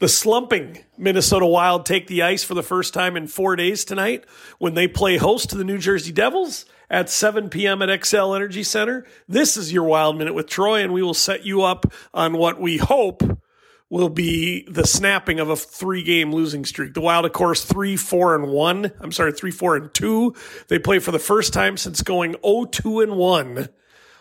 The slumping Minnesota Wild take the ice for the first time in four days tonight when they play host to the New Jersey Devils at 7 p.m. at Xcel Energy Center. This is your Wild Minute with Troy, and we will set you up on what we hope will be the snapping of a three game losing streak. The Wild, of course, three, four, and one. I'm sorry, three, four, and two. They play for the first time since going 0 2 and 1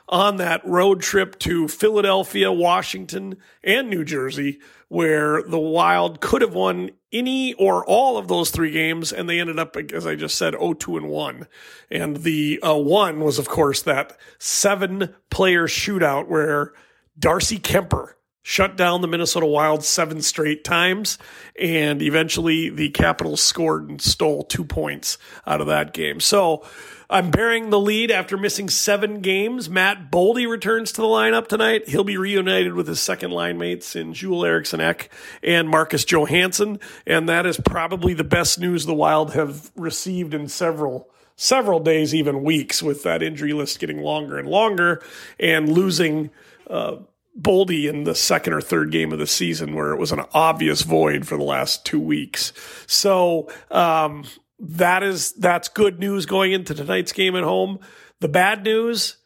on that road trip to Philadelphia, Washington, and New Jersey, where the Wild could have won any or all of those three games, and they ended up, as I just said, 0-2 and 1. And the uh, one was, of course, that seven player shootout where Darcy Kuemper shut down the Minnesota Wild seven straight times, and eventually the Capitals scored and stole two points out of that game. So I'm bearing the lead after missing seven games. Matt Boldy returns to the lineup tonight. He'll be reunited with his second line mates in Joel Eriksson and Marcus Johansson, and that is probably the best news the Wild have received in several several days, even weeks, with that injury list getting longer and longer, and losing. Uh, Boldy in the second or third game of the season where it was an obvious void for the last two weeks. So um, that is that's good news going into tonight's game at home. The bad news,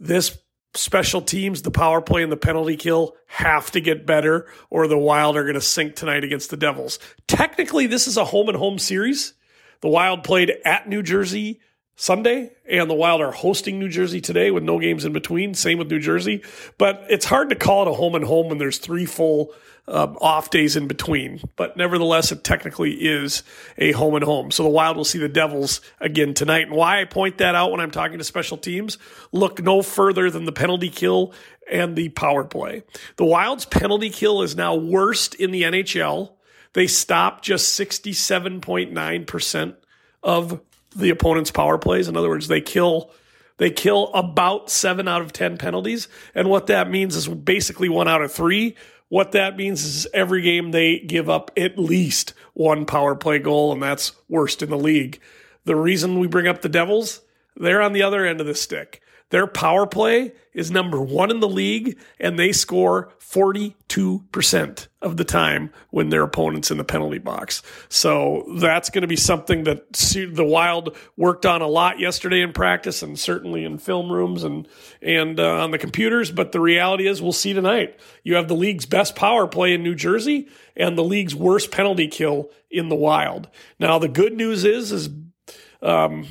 this special teams, the power play and the penalty kill have to get better, or the Wild are going to sink tonight against the Devils. Technically, this is a home and home series. The Wild played at New Jersey Sunday, and the Wild are hosting New Jersey today with no games in between. Same with New Jersey, but it's hard to call it a home and home when there's three full um, off days in between. But nevertheless, it technically is a home and home. So the Wild will see the Devils again tonight. And why I point that out when I'm talking to special teams, look no further than the penalty kill and the power play. The Wild's penalty kill is now worst in the NHL. They stop just 67.9% of the opponent's power plays. In other words, they kill they kill about seven out of ten penalties, and what that means is basically one out of three. What that means is every game they give up at least one power play goal, and that's worst in the league. The reason we bring up the Devils, they're on the other end of the stick. Their power play is number one in the league, and they score 42% of the time when their opponent's in the penalty box. So that's going to be something that the Wild worked on a lot yesterday in practice and certainly in film rooms and, and uh, on the computers. But the reality is, we'll see tonight. You have the league's best power play in New Jersey and the league's worst penalty kill in the Wild. Now, the good news is, is um,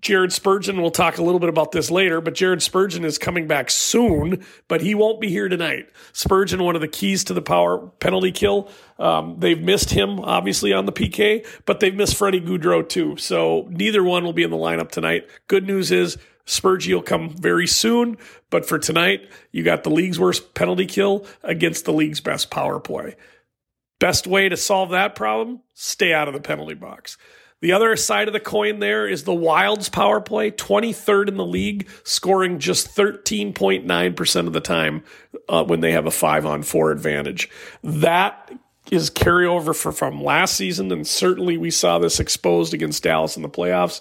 Jared Spurgeon, we'll talk a little bit about this later, but Jared Spurgeon is coming back soon, but he won't be here tonight. Spurgeon, one of the keys to the power penalty kill. Um, they've missed him, obviously, on the PK, but they've missed Freddie Gaudreau too. So neither one will be in the lineup tonight. Good news is Spurgeon will come very soon, but for tonight, you got the league's worst penalty kill against the league's best power play. Best way to solve that problem? Stay out of the penalty box. The other side of the coin there is the Wild's power play, 23rd in the league, scoring just 13.9% of the time uh, when they have a five on four advantage. That is carryover for, from last season, and certainly we saw this exposed against Dallas in the playoffs.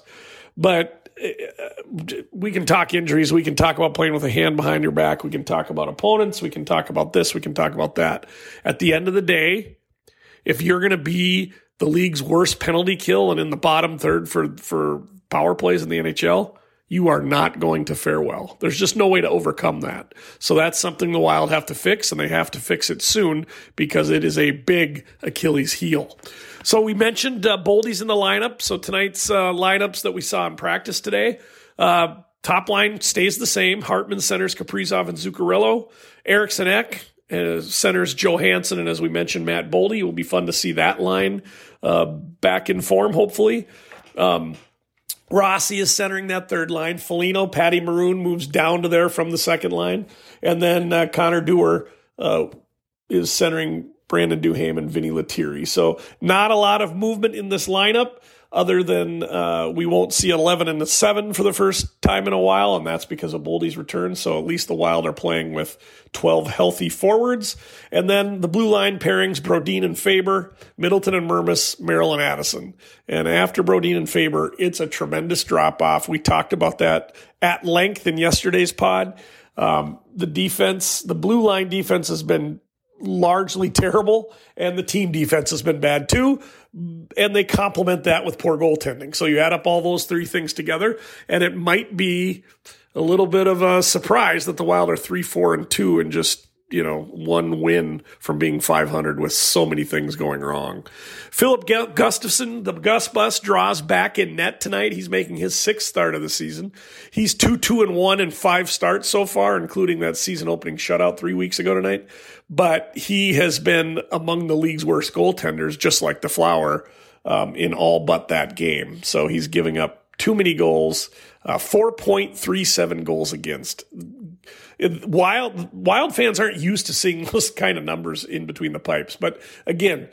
But uh, we can talk injuries. We can talk about playing with a hand behind your back. We can talk about opponents. We can talk about this. We can talk about that. At the end of the day, if you're going to be the league's worst penalty kill and in the bottom third for for power plays in the NHL, you are not going to fare well. There's just no way to overcome that. So that's something the Wild have to fix, and they have to fix it soon because it is a big Achilles heel. So we mentioned uh, Boldy's in the lineup. So tonight's uh, lineups that we saw in practice today. Uh, top line stays the same. Hartman centers Kaprizov and Zuccarello. Eriksson Ek uh, centers Johansson, and as we mentioned, Matt Boldy. It will be fun to see that line uh, back in form, hopefully. Um, Rossi is centering that third line. Foligno, Patty Maroon moves down to there from the second line. And then uh, Connor Dewar uh, is centering Brandon Duhaime and Vinny Lettieri. So not a lot of movement in this lineup other than uh, we won't see 11 and a 7 for the first time in a while, and that's because of Boldy's return. So at least the Wild are playing with 12 healthy forwards. And then the blue line pairings Brodin and Faber, Middleton and Mermis, Merrill and Addison. And after Brodin and Faber, it's a tremendous drop off. We talked about that at length in yesterday's pod. Um, the defense, the blue line defense has been largely terrible, and the team defense has been bad too. And they complement that with poor goaltending. So you add up all those three things together, and it might be a little bit of a surprise that the Wild are three, four, and two, and just you know, one win from being 500 with so many things going wrong. Philip Gustavsson, the Gus Bus, draws back in net tonight. He's making his sixth start of the season. He's 2 2 and 1 in five starts so far, including that season opening shutout three weeks ago tonight. But he has been among the league's worst goaltenders, just like the Flower, um, in all but that game. So he's giving up too many goals, uh, 4.37 goals against wild wild fans aren't used to seeing those kind of numbers in between the pipes. But again,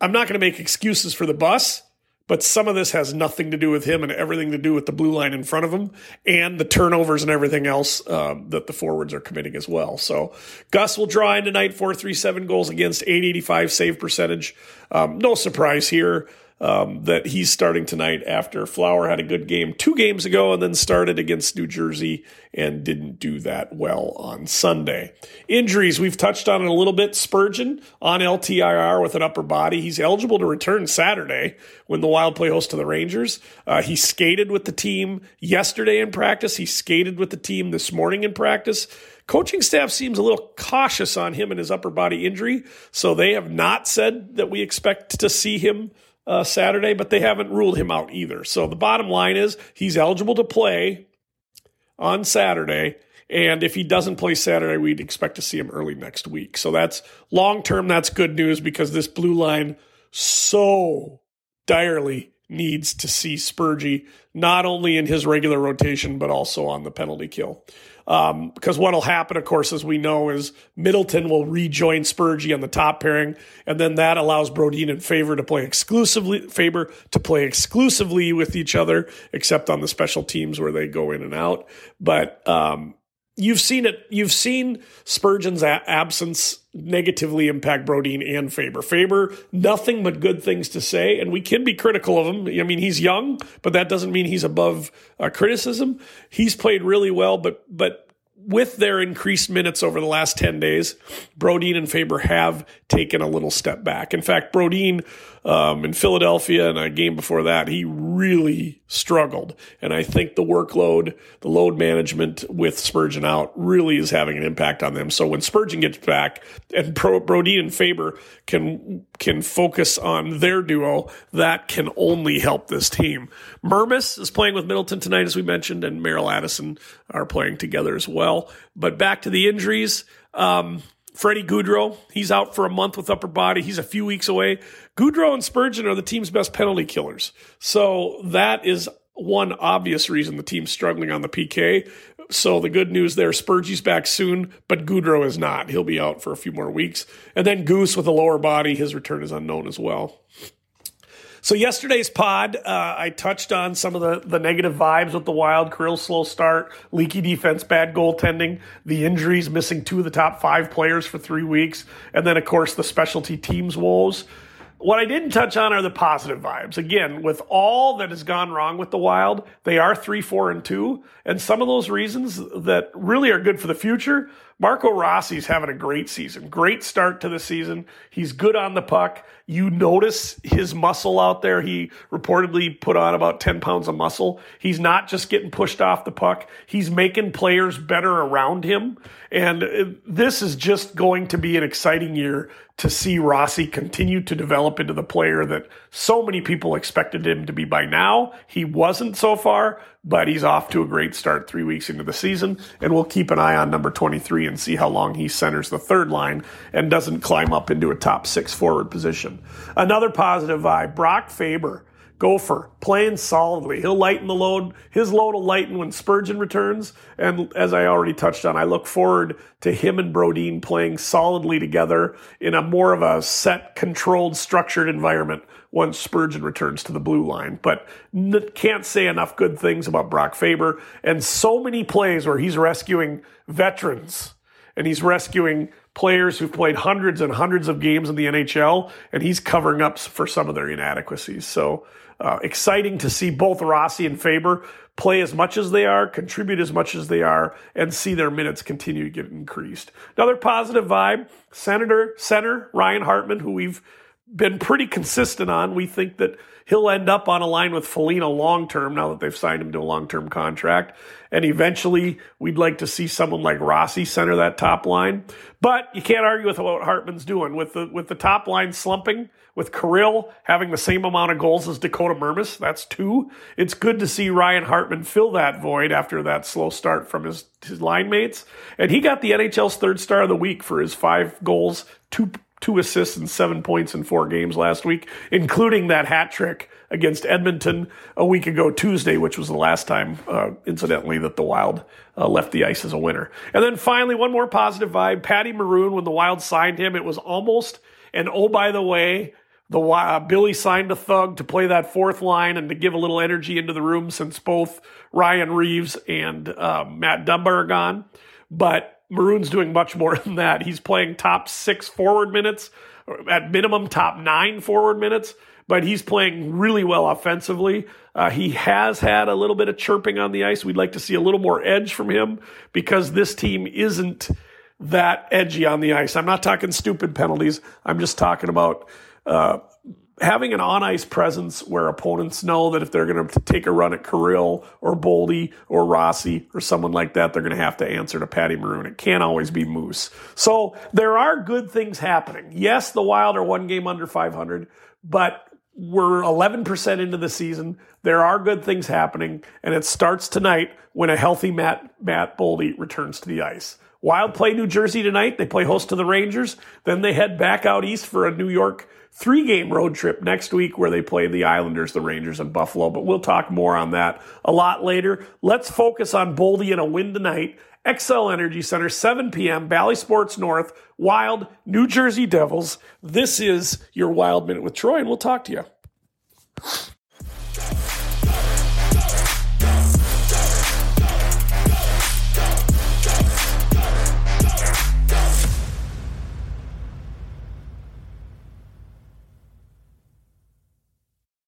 I'm not going to make excuses for the bus, but some of this has nothing to do with him and everything to do with the blue line in front of him and the turnovers and everything else um, that the forwards are committing as well. So Gus will draw in tonight, 437 goals against, 885 save percentage. Um, no surprise here um, that he's starting tonight after Flower had a good game two games ago and then started against New Jersey and didn't do that well on Sunday. Injuries, we've touched on it a little bit. Spurgeon on LTIR with an upper body. He's eligible to return Saturday when the Wild play host to the Rangers. Uh, he skated with the team yesterday in practice. He skated with the team this morning in practice. Coaching staff seems a little cautious on him and his upper body injury, so they have not said that we expect to see him uh, Saturday, but they haven't ruled him out either. So the bottom line is he's eligible to play on Saturday. And if he doesn't play Saturday, we'd expect to see him early next week. So that's long term, that's good news because this blue line so direly needs to see Spurgey not only in his regular rotation, but also on the penalty kill. Um, because what will happen, of course, as we know, is Middleton will rejoin Spurgey on the top pairing, and then that allows Brodin and Faber to play exclusively Faber to play exclusively with each other, except on the special teams where they go in and out. But um, you've seen it. You've seen Spurgeon's a- absence negatively impact Brodin and Faber. Faber, nothing but good things to say, and we can be critical of him. I mean, he's young, but that doesn't mean he's above uh, criticism. He's played really well, but but with their increased minutes over the last 10 days, Brodin and Faber have taken a little step back. In fact, Brodin um, in Philadelphia and a game before that, he really struggled. And I think the workload, the load management with Spurgeon out really is having an impact on them. So when Spurgeon gets back and Pro, Brodin and Faber can, can focus on their duo, that can only help this team. Mermis is playing with Middleton tonight, as we mentioned, and Merrill Addison are playing together as well. But back to the injuries. Um, Freddie Gaudreau, he's out for a month with upper body. He's a few weeks away. Gaudreau and Spurgeon are the team's best penalty killers. So that is one obvious reason the team's struggling on the PK. So the good news there, Spurgey's back soon, but Gaudreau is not. He'll be out for a few more weeks. And then Goose with a lower body, his return is unknown as well. So yesterday's pod, uh, I touched on some of the, the negative vibes with the Wild, Kirill slow start, leaky defense, bad goaltending, the injuries, missing two of the top five players for three weeks, and then of course the specialty teams woes. What I didn't touch on are the positive vibes. Again, with all that has gone wrong with the Wild, they are three, four, and two. And some of those reasons that really are good for the future Marco Rossi's having a great season. Great start to the season. He's good on the puck. You notice his muscle out there. He reportedly put on about 10 pounds of muscle. He's not just getting pushed off the puck. He's making players better around him. And this is just going to be an exciting year to see Rossi continue to develop into the player that so many people expected him to be by now. He wasn't so far, but he's off to a great start three weeks into the season. And we'll keep an eye on number 23 and see how long he centers the third line and doesn't climb up into a top six forward position. Another positive vibe Brock Faber. Gopher playing solidly. He'll lighten the load. His load will lighten when Spurgeon returns. And as I already touched on, I look forward to him and Brodin playing solidly together in a more of a set, controlled, structured environment once Spurgeon returns to the blue line. But can't say enough good things about Brock Faber and so many plays where he's rescuing veterans and he's rescuing players who've played hundreds and hundreds of games in the NHL, and he's covering up for some of their inadequacies. So uh, exciting to see both Rossi and Faber play as much as they are, contribute as much as they are, and see their minutes continue to get increased. Another positive vibe: Senator Center Ryan Hartman, who we've been pretty consistent on. We think that he'll end up on a line with Foligno long term now that they've signed him to a long term contract. And eventually, we'd like to see someone like Rossi center that top line. But you can't argue with what Hartman's doing with the with the top line slumping. With Kirill having the same amount of goals as Dakota Mermis, that's two. It's good to see Ryan Hartman fill that void after that slow start from his, his line mates. And he got the NHL's third star of the week for his five goals, two two assists and seven points in four games last week, including that hat trick against Edmonton a week ago Tuesday, which was the last time, uh, incidentally, that the Wild uh, left the ice as a winner. And then finally, one more positive vibe. Patty Maroon, when the Wild signed him, it was almost and oh by the way. The uh, Billy signed a thug to play that fourth line and to give a little energy into the room since both Ryan Reaves and uh, Matt Dumba are gone. But Maroon's doing much more than that. He's playing top six forward minutes, at minimum top nine forward minutes, but he's playing really well offensively. Uh, he has had a little bit of chirping on the ice. We'd like to see a little more edge from him because this team isn't that edgy on the ice. I'm not talking stupid penalties. I'm just talking about uh, having an on ice presence where opponents know that if they're going to take a run at Kirill or Boldy or Rossi or someone like that, they're going to have to answer to Patty Maroon. It can't always be Moose. So there are good things happening. Yes, the Wild are one game under 500, but we're 11% into the season. There are good things happening, and it starts tonight when a healthy Matt, Matt Boldy returns to the ice. Wild play New Jersey tonight. They play host to the Rangers. Then they head back out east for a New York three game road trip next week where they play the Islanders, the Rangers, and Buffalo. But we'll talk more on that a lot later. Let's focus on Boldy and a win tonight. Xcel Energy Center, 7 p.m., Bally Sports North, Wild, New Jersey Devils. This is your Wild Minute with Troy, and we'll talk to you.